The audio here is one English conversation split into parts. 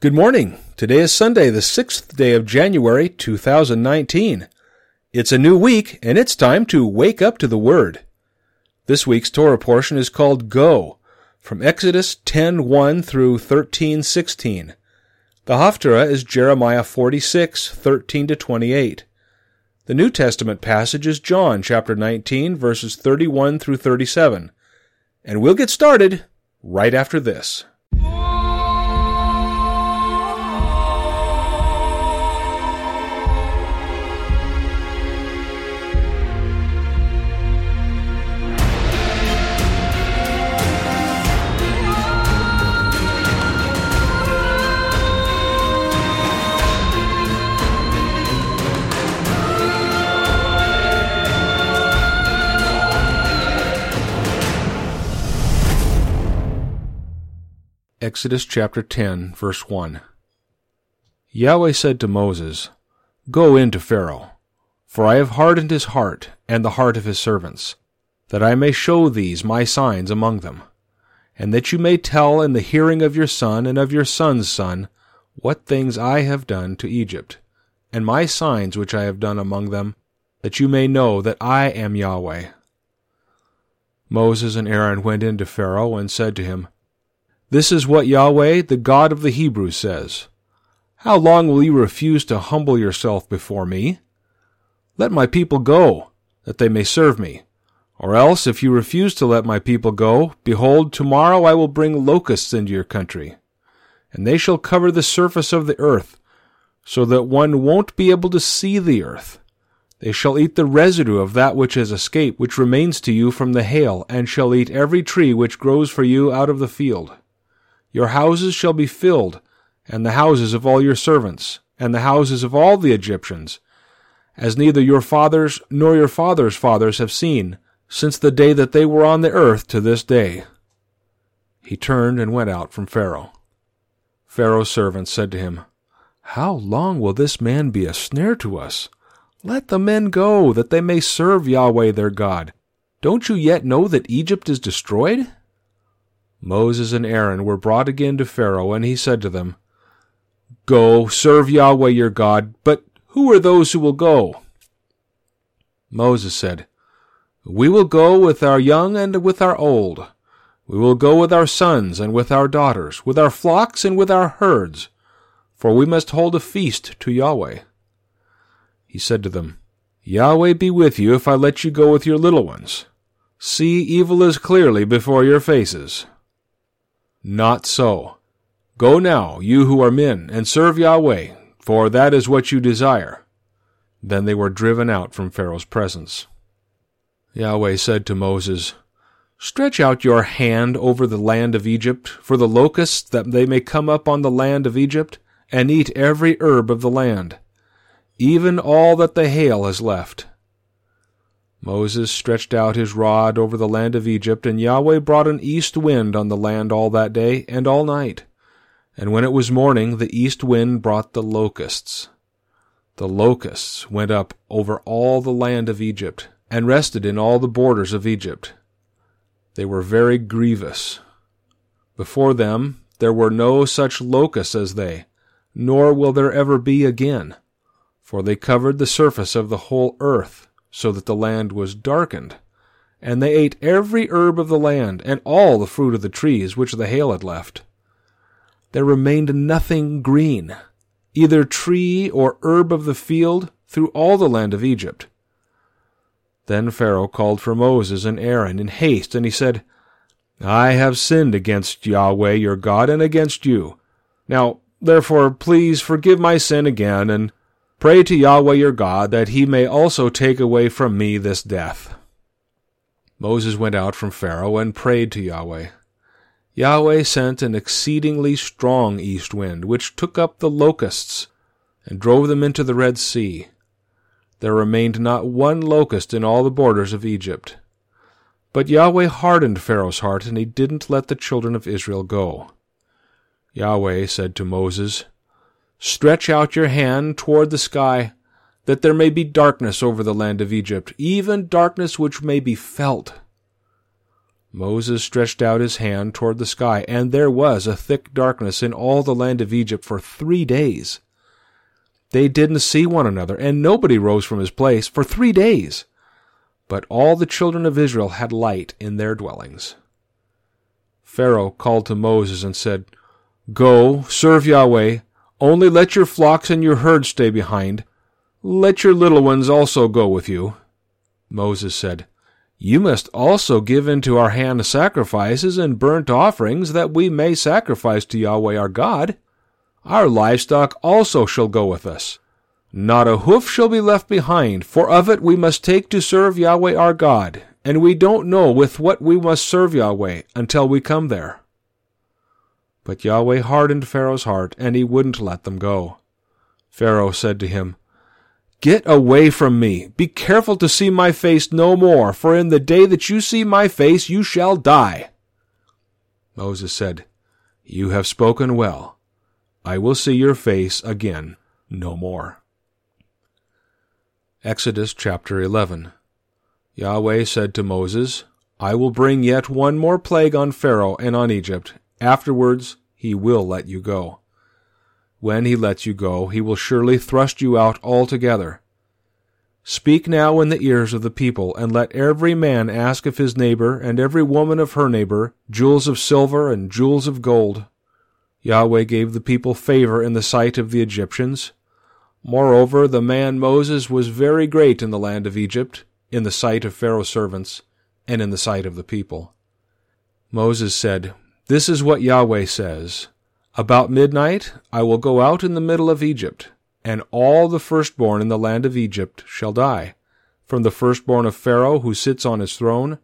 Good morning. Today is Sunday, the 6th day of January, 2019. It's a new week, and it's time to wake up to the Word. This week's Torah portion is called Go, from Exodus 10:1 through 13:16. The Haftarah is Jeremiah 46:13 to 28. The New Testament passage is John chapter 19 verses 31 through 37. And we'll get started right after this. Exodus chapter 10, verse 1. Yahweh said to Moses, Go in to Pharaoh, for I have hardened his heart and the heart of his servants, that I may show these my signs among them, and that you may tell in the hearing of your son and of your son's son what things I have done to Egypt, and my signs which I have done among them, that you may know that I am Yahweh. Moses and Aaron went in to Pharaoh and said to him, this is what Yahweh, the God of the Hebrews, says. How long will you refuse to humble yourself before me? Let my people go, that they may serve me. Or else, if you refuse to let my people go, behold, tomorrow I will bring locusts into your country, and they shall cover the surface of the earth, so that one won't be able to see the earth. They shall eat the residue of that which has escaped, which remains to you from the hail, and shall eat every tree which grows for you out of the field. Your houses shall be filled, and the houses of all your servants, and the houses of all the Egyptians, as neither your fathers nor your fathers' fathers have seen, since the day that they were on the earth to this day. He turned and went out from Pharaoh. Pharaoh's servants said to him, How long will this man be a snare to us? Let the men go, that they may serve Yahweh their God. Don't you yet know that Egypt is destroyed? Moses and Aaron were brought again to Pharaoh, and he said to them, Go, serve Yahweh your God, but who are those who will go? Moses said, We will go with our young and with our old. We will go with our sons and with our daughters, with our flocks and with our herds, for we must hold a feast to Yahweh. He said to them, Yahweh be with you if I let you go with your little ones. See, evil is clearly before your faces. Not so. Go now, you who are men, and serve Yahweh, for that is what you desire. Then they were driven out from Pharaoh's presence. Yahweh said to Moses, Stretch out your hand over the land of Egypt, for the locusts, that they may come up on the land of Egypt, and eat every herb of the land, even all that the hail has left. Moses stretched out his rod over the land of Egypt, and Yahweh brought an east wind on the land all that day and all night. And when it was morning, the east wind brought the locusts. The locusts went up over all the land of Egypt, and rested in all the borders of Egypt. They were very grievous. Before them there were no such locusts as they, nor will there ever be again, for they covered the surface of the whole earth so that the land was darkened. And they ate every herb of the land, and all the fruit of the trees which the hail had left. There remained nothing green, either tree or herb of the field, through all the land of Egypt. Then Pharaoh called for Moses and Aaron in haste, and he said, I have sinned against Yahweh your God and against you. Now, therefore, please forgive my sin again, and Pray to Yahweh your God that he may also take away from me this death. Moses went out from Pharaoh and prayed to Yahweh. Yahweh sent an exceedingly strong east wind, which took up the locusts and drove them into the Red Sea. There remained not one locust in all the borders of Egypt. But Yahweh hardened Pharaoh's heart, and he didn't let the children of Israel go. Yahweh said to Moses, Stretch out your hand toward the sky, that there may be darkness over the land of Egypt, even darkness which may be felt. Moses stretched out his hand toward the sky, and there was a thick darkness in all the land of Egypt for three days. They didn't see one another, and nobody rose from his place for three days. But all the children of Israel had light in their dwellings. Pharaoh called to Moses and said, Go, serve Yahweh, only let your flocks and your herds stay behind. Let your little ones also go with you. Moses said, You must also give into our hand sacrifices and burnt offerings, that we may sacrifice to Yahweh our God. Our livestock also shall go with us. Not a hoof shall be left behind, for of it we must take to serve Yahweh our God, and we don't know with what we must serve Yahweh until we come there. But Yahweh hardened Pharaoh's heart, and he wouldn't let them go. Pharaoh said to him, Get away from me. Be careful to see my face no more, for in the day that you see my face you shall die. Moses said, You have spoken well. I will see your face again no more. Exodus chapter 11 Yahweh said to Moses, I will bring yet one more plague on Pharaoh and on Egypt. Afterwards he will let you go. When he lets you go, he will surely thrust you out altogether. Speak now in the ears of the people, and let every man ask of his neighbor, and every woman of her neighbor, jewels of silver and jewels of gold. Yahweh gave the people favor in the sight of the Egyptians. Moreover, the man Moses was very great in the land of Egypt, in the sight of Pharaoh's servants, and in the sight of the people. Moses said, This is what Yahweh says About midnight I will go out in the middle of Egypt, and all the firstborn in the land of Egypt shall die, from the firstborn of Pharaoh who sits on his throne,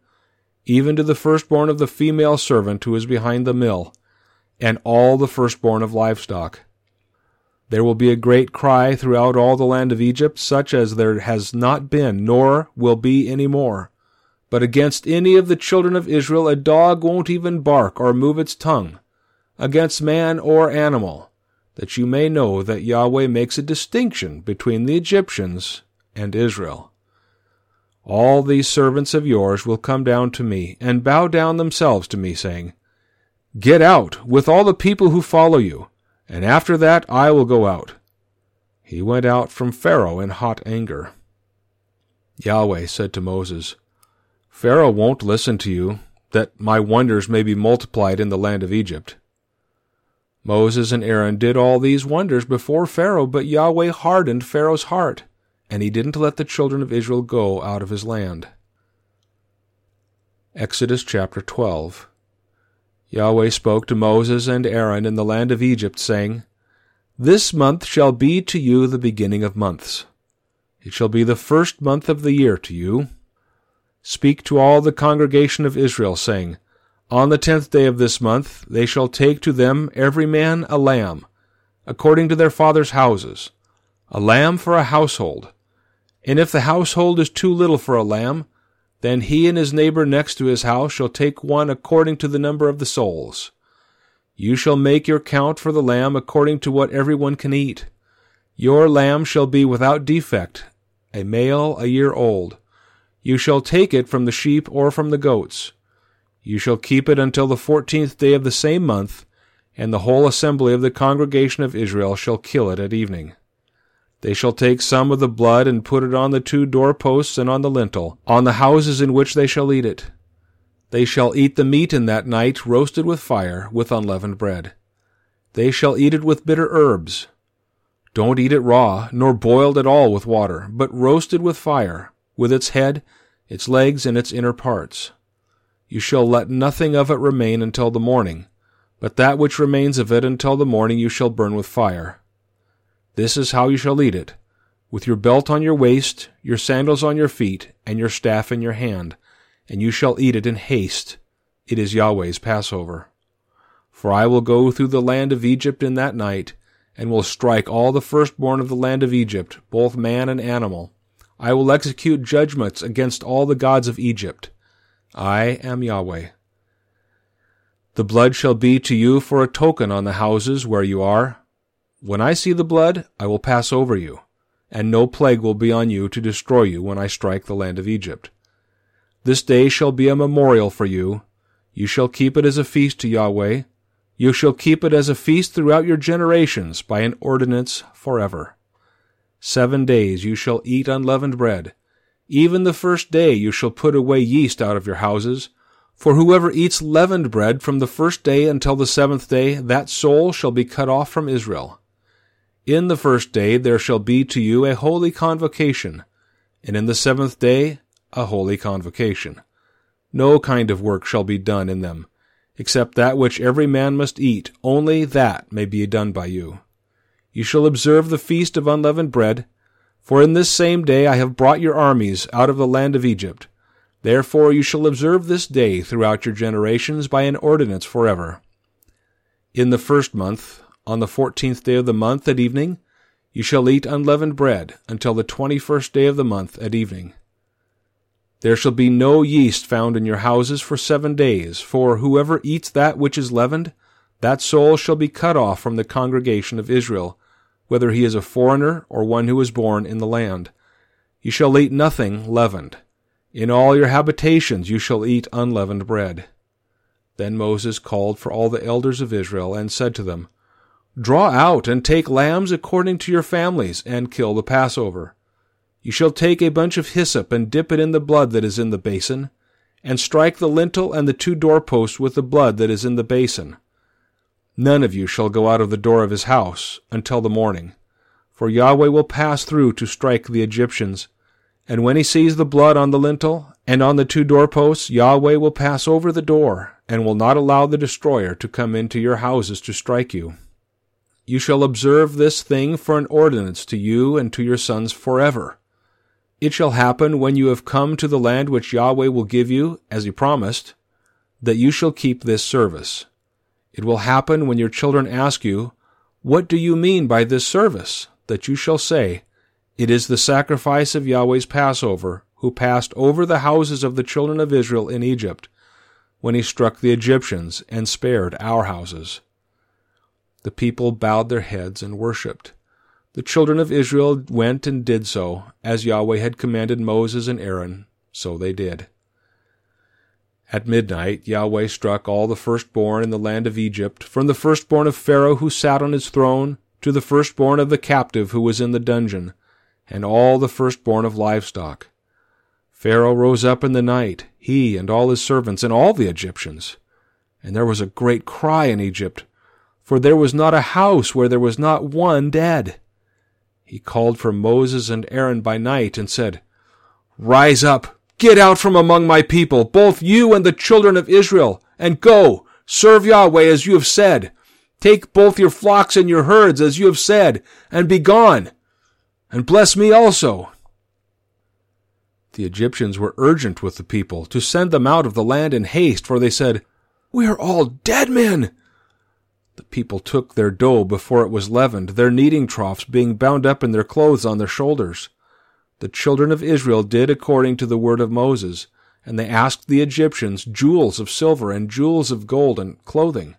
even to the firstborn of the female servant who is behind the mill and all the firstborn of livestock. There will be a great cry throughout all the land of Egypt, such as there has not been, nor will be any more. But against any of the children of Israel a dog won't even bark or move its tongue, against man or animal, that you may know that Yahweh makes a distinction between the Egyptians and Israel. All these servants of yours will come down to me, and bow down themselves to me, saying, Get out with all the people who follow you, and after that I will go out. He went out from Pharaoh in hot anger. Yahweh said to Moses, Pharaoh won't listen to you, that my wonders may be multiplied in the land of Egypt. Moses and Aaron did all these wonders before Pharaoh, but Yahweh hardened Pharaoh's heart, and he didn't let the children of Israel go out of his land. Exodus chapter 12 Yahweh spoke to Moses and Aaron in the land of Egypt, saying, This month shall be to you the beginning of months. It shall be the first month of the year to you. Speak to all the congregation of Israel, saying, On the tenth day of this month they shall take to them every man a lamb, according to their fathers' houses, a lamb for a household. And if the household is too little for a lamb, then he and his neighbor next to his house shall take one according to the number of the souls. You shall make your count for the lamb according to what every one can eat. Your lamb shall be without defect, a male a year old. You shall take it from the sheep or from the goats. You shall keep it until the fourteenth day of the same month, and the whole assembly of the congregation of Israel shall kill it at evening. They shall take some of the blood and put it on the two doorposts and on the lintel, on the houses in which they shall eat it. They shall eat the meat in that night, roasted with fire, with unleavened bread. They shall eat it with bitter herbs. Don't eat it raw, nor boiled at all with water, but roasted with fire, with its head, its legs, and its inner parts. You shall let nothing of it remain until the morning, but that which remains of it until the morning you shall burn with fire. This is how you shall eat it with your belt on your waist, your sandals on your feet, and your staff in your hand, and you shall eat it in haste. It is Yahweh's Passover. For I will go through the land of Egypt in that night, and will strike all the firstborn of the land of Egypt, both man and animal. I will execute judgments against all the gods of Egypt. I am Yahweh. The blood shall be to you for a token on the houses where you are. When I see the blood, I will pass over you, and no plague will be on you to destroy you when I strike the land of Egypt. This day shall be a memorial for you, You shall keep it as a feast to Yahweh. You shall keep it as a feast throughout your generations by an ordinance forever. Seven days you shall eat unleavened bread. Even the first day you shall put away yeast out of your houses. For whoever eats leavened bread from the first day until the seventh day, that soul shall be cut off from Israel. In the first day there shall be to you a holy convocation, and in the seventh day a holy convocation. No kind of work shall be done in them, except that which every man must eat, only that may be done by you. You shall observe the feast of unleavened bread, for in this same day I have brought your armies out of the land of Egypt. Therefore you shall observe this day throughout your generations by an ordinance forever. In the first month, on the fourteenth day of the month at evening, you shall eat unleavened bread until the twenty first day of the month at evening. There shall be no yeast found in your houses for seven days, for whoever eats that which is leavened, that soul shall be cut off from the congregation of Israel, whether he is a foreigner or one who is born in the land. You shall eat nothing leavened. In all your habitations you shall eat unleavened bread. Then Moses called for all the elders of Israel, and said to them, Draw out and take lambs according to your families, and kill the Passover. You shall take a bunch of hyssop and dip it in the blood that is in the basin, and strike the lintel and the two doorposts with the blood that is in the basin. None of you shall go out of the door of his house until the morning, for Yahweh will pass through to strike the Egyptians. And when he sees the blood on the lintel and on the two doorposts, Yahweh will pass over the door, and will not allow the destroyer to come into your houses to strike you. You shall observe this thing for an ordinance to you and to your sons forever. It shall happen when you have come to the land which Yahweh will give you, as he promised, that you shall keep this service. It will happen when your children ask you, What do you mean by this service? that you shall say, It is the sacrifice of Yahweh's Passover, who passed over the houses of the children of Israel in Egypt, when he struck the Egyptians and spared our houses. The people bowed their heads and worshipped. The children of Israel went and did so, as Yahweh had commanded Moses and Aaron, so they did. At midnight Yahweh struck all the firstborn in the land of Egypt, from the firstborn of Pharaoh who sat on his throne, to the firstborn of the captive who was in the dungeon, and all the firstborn of livestock. Pharaoh rose up in the night, he and all his servants, and all the Egyptians. And there was a great cry in Egypt, for there was not a house where there was not one dead he called for Moses and Aaron by night and said, Rise up, get out from among my people, both you and the children of Israel, and go, serve Yahweh as you have said. Take both your flocks and your herds as you have said, and be gone, and bless me also. The Egyptians were urgent with the people to send them out of the land in haste, for they said, We are all dead men. The people took their dough before it was leavened, their kneading troughs being bound up in their clothes on their shoulders. The children of Israel did according to the word of Moses, and they asked the Egyptians jewels of silver and jewels of gold and clothing.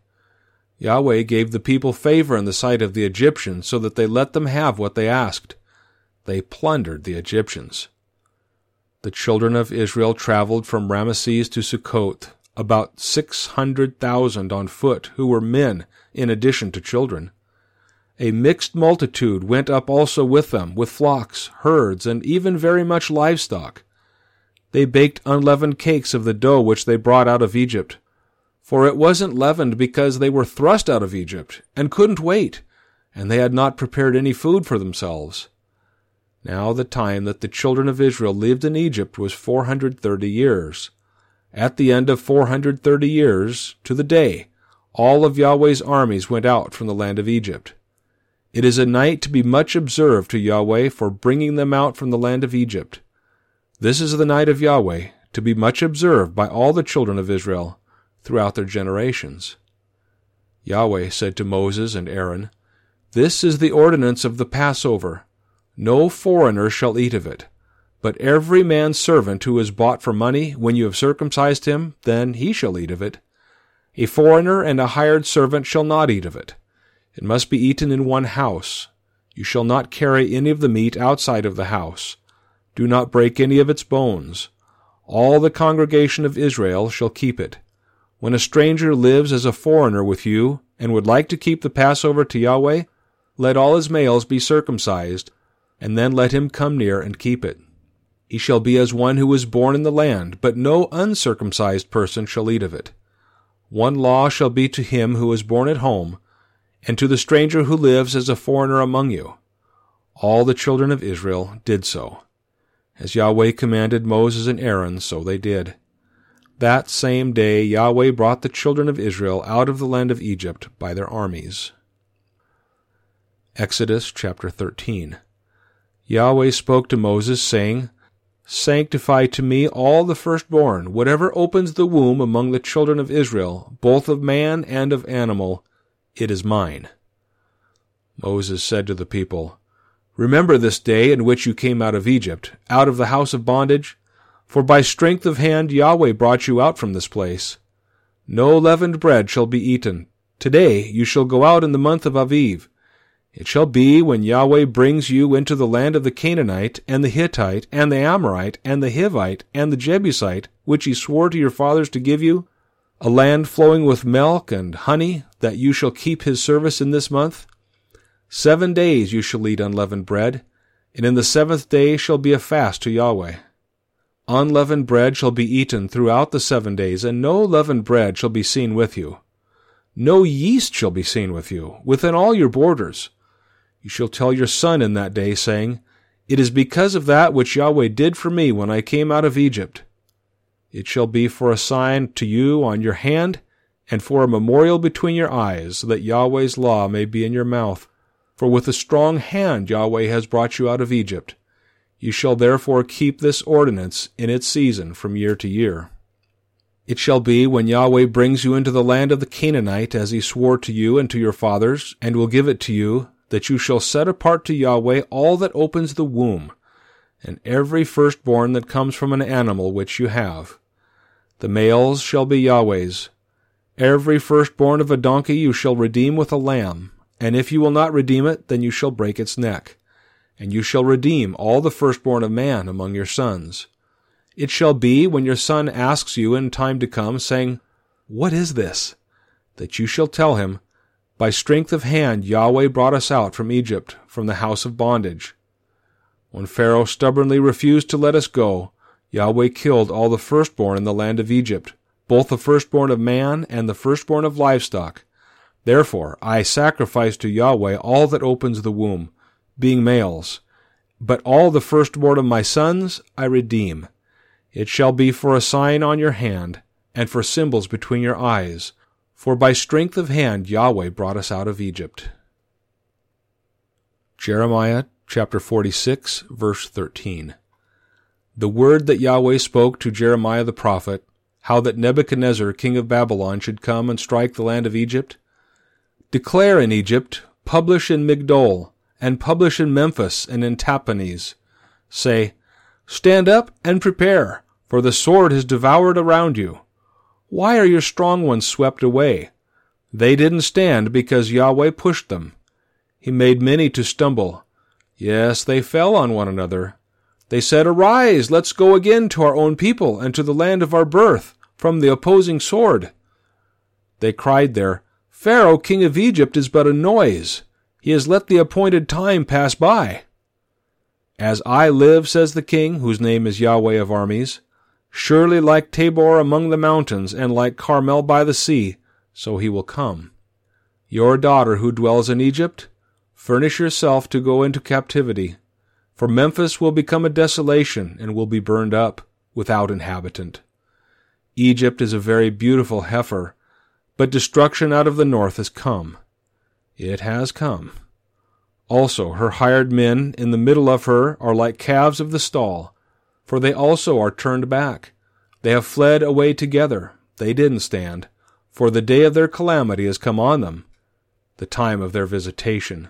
Yahweh gave the people favor in the sight of the Egyptians, so that they let them have what they asked. They plundered the Egyptians. The children of Israel traveled from Ramesses to Succoth, about six hundred thousand on foot, who were men in addition to children. A mixed multitude went up also with them, with flocks, herds, and even very much livestock. They baked unleavened cakes of the dough which they brought out of Egypt. For it wasn't leavened because they were thrust out of Egypt, and couldn't wait, and they had not prepared any food for themselves. Now the time that the children of Israel lived in Egypt was four hundred thirty years. At the end of four hundred thirty years, to the day, all of Yahweh's armies went out from the land of Egypt. It is a night to be much observed to Yahweh for bringing them out from the land of Egypt. This is the night of Yahweh, to be much observed by all the children of Israel throughout their generations. Yahweh said to Moses and Aaron, This is the ordinance of the Passover. No foreigner shall eat of it. But every man's servant who is bought for money, when you have circumcised him, then he shall eat of it. A foreigner and a hired servant shall not eat of it. It must be eaten in one house. You shall not carry any of the meat outside of the house. Do not break any of its bones. All the congregation of Israel shall keep it. when a stranger lives as a foreigner with you and would like to keep the Passover to Yahweh, let all his males be circumcised, and then let him come near and keep it. He shall be as one who was born in the land, but no uncircumcised person shall eat of it. One law shall be to him who is born at home, and to the stranger who lives as a foreigner among you. All the children of Israel did so. As Yahweh commanded Moses and Aaron, so they did. That same day Yahweh brought the children of Israel out of the land of Egypt by their armies. Exodus chapter 13. Yahweh spoke to Moses, saying, Sanctify to me all the firstborn, whatever opens the womb among the children of Israel, both of man and of animal, it is mine. Moses said to the people, Remember this day in which you came out of Egypt, out of the house of bondage, for by strength of hand Yahweh brought you out from this place. No leavened bread shall be eaten. Today you shall go out in the month of Aviv. It shall be when Yahweh brings you into the land of the Canaanite, and the Hittite, and the Amorite, and the Hivite, and the Jebusite, which he swore to your fathers to give you, a land flowing with milk and honey, that you shall keep his service in this month. Seven days you shall eat unleavened bread, and in the seventh day shall be a fast to Yahweh. Unleavened bread shall be eaten throughout the seven days, and no leavened bread shall be seen with you. No yeast shall be seen with you, within all your borders. You shall tell your son in that day, saying, It is because of that which Yahweh did for me when I came out of Egypt. It shall be for a sign to you on your hand, and for a memorial between your eyes, so that Yahweh's law may be in your mouth. For with a strong hand Yahweh has brought you out of Egypt. You shall therefore keep this ordinance in its season from year to year. It shall be when Yahweh brings you into the land of the Canaanite, as he swore to you and to your fathers, and will give it to you, that you shall set apart to Yahweh all that opens the womb, and every firstborn that comes from an animal which you have. The males shall be Yahweh's. Every firstborn of a donkey you shall redeem with a lamb, and if you will not redeem it, then you shall break its neck and you shall redeem all the firstborn of man among your sons. It shall be when your son asks you in time to come, saying, What is this? that you shall tell him, By strength of hand Yahweh brought us out from Egypt, from the house of bondage. When Pharaoh stubbornly refused to let us go, Yahweh killed all the firstborn in the land of Egypt, both the firstborn of man and the firstborn of livestock. Therefore I sacrifice to Yahweh all that opens the womb, being males. But all the firstborn of my sons I redeem. It shall be for a sign on your hand, and for symbols between your eyes. For by strength of hand Yahweh brought us out of Egypt. Jeremiah chapter 46, verse 13. The word that Yahweh spoke to Jeremiah the prophet, how that Nebuchadnezzar king of Babylon should come and strike the land of Egypt. Declare in Egypt, publish in Migdol, and publish in Memphis and in Tahpanhes. Say, Stand up and prepare, for the sword has devoured around you. Why are your strong ones swept away? They didn't stand because Yahweh pushed them. He made many to stumble. Yes, they fell on one another. They said, Arise, let's go again to our own people and to the land of our birth, from the opposing sword. They cried there, Pharaoh, king of Egypt, is but a noise. He has let the appointed time pass by. As I live, says the king, whose name is Yahweh of armies, surely like Tabor among the mountains, and like Carmel by the sea, so he will come. Your daughter who dwells in Egypt, furnish yourself to go into captivity, for Memphis will become a desolation and will be burned up, without inhabitant. Egypt is a very beautiful heifer, but destruction out of the north has come. It has come. Also, her hired men in the middle of her are like calves of the stall, for they also are turned back. They have fled away together. They didn't stand, for the day of their calamity has come on them, the time of their visitation.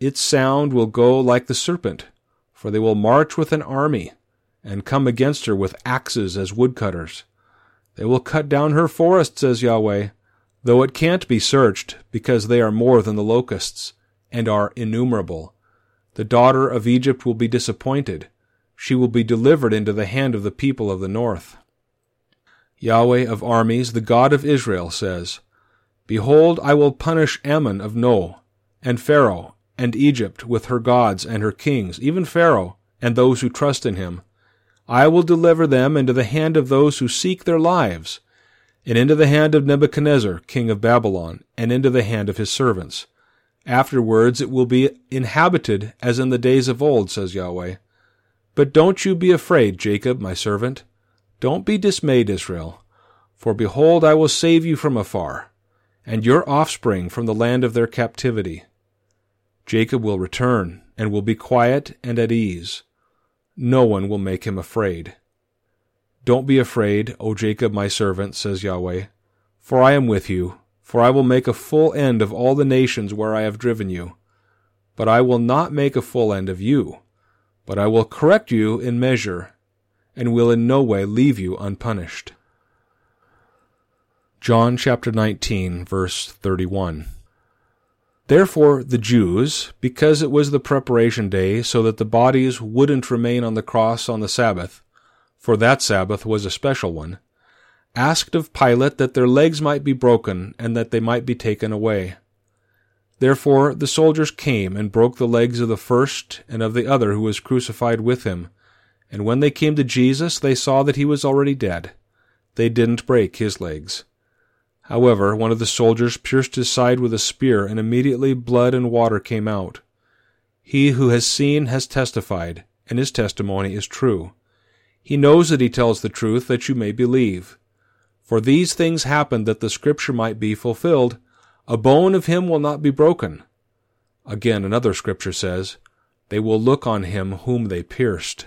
Its sound will go like the serpent, for they will march with an army, and come against her with axes as woodcutters. They will cut down her forest, says Yahweh, though it can't be searched, because they are more than the locusts, and are innumerable. The daughter of Egypt will be disappointed. She will be delivered into the hand of the people of the north. Yahweh of armies, the God of Israel, says, Behold, I will punish Amon of No, and Pharaoh, and Egypt with her gods and her kings, even Pharaoh, and those who trust in him. I will deliver them into the hand of those who seek their lives, and into the hand of Nebuchadnezzar, king of Babylon, and into the hand of his servants. Afterwards it will be inhabited as in the days of old, says Yahweh. But don't you be afraid, Jacob, my servant. Don't be dismayed, Israel. For behold, I will save you from afar, and your offspring from the land of their captivity. Jacob will return, and will be quiet and at ease. No one will make him afraid. Don't be afraid, O Jacob my servant, says Yahweh, for I am with you, for I will make a full end of all the nations where I have driven you. But I will not make a full end of you, but I will correct you in measure, and will in no way leave you unpunished. John chapter 19, verse 31. Therefore the Jews, because it was the preparation day, so that the bodies wouldn't remain on the cross on the Sabbath, for that Sabbath was a special one, asked of Pilate that their legs might be broken and that they might be taken away. Therefore the soldiers came and broke the legs of the first and of the other who was crucified with him. And when they came to Jesus, they saw that he was already dead. They didn't break his legs. However, one of the soldiers pierced his side with a spear, and immediately blood and water came out. He who has seen has testified, and his testimony is true. He knows that he tells the truth that you may believe. For these things happened that the scripture might be fulfilled A bone of him will not be broken. Again, another scripture says, They will look on him whom they pierced.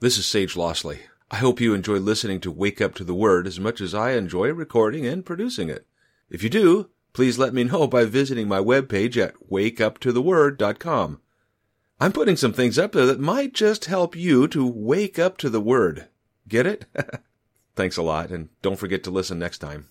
This is Sage Lossley. I hope you enjoy listening to Wake Up to the Word as much as I enjoy recording and producing it. If you do, please let me know by visiting my webpage at wakeuptotheword.com. I'm putting some things up there that might just help you to wake up to the Word. Get it? Thanks a lot, and don't forget to listen next time.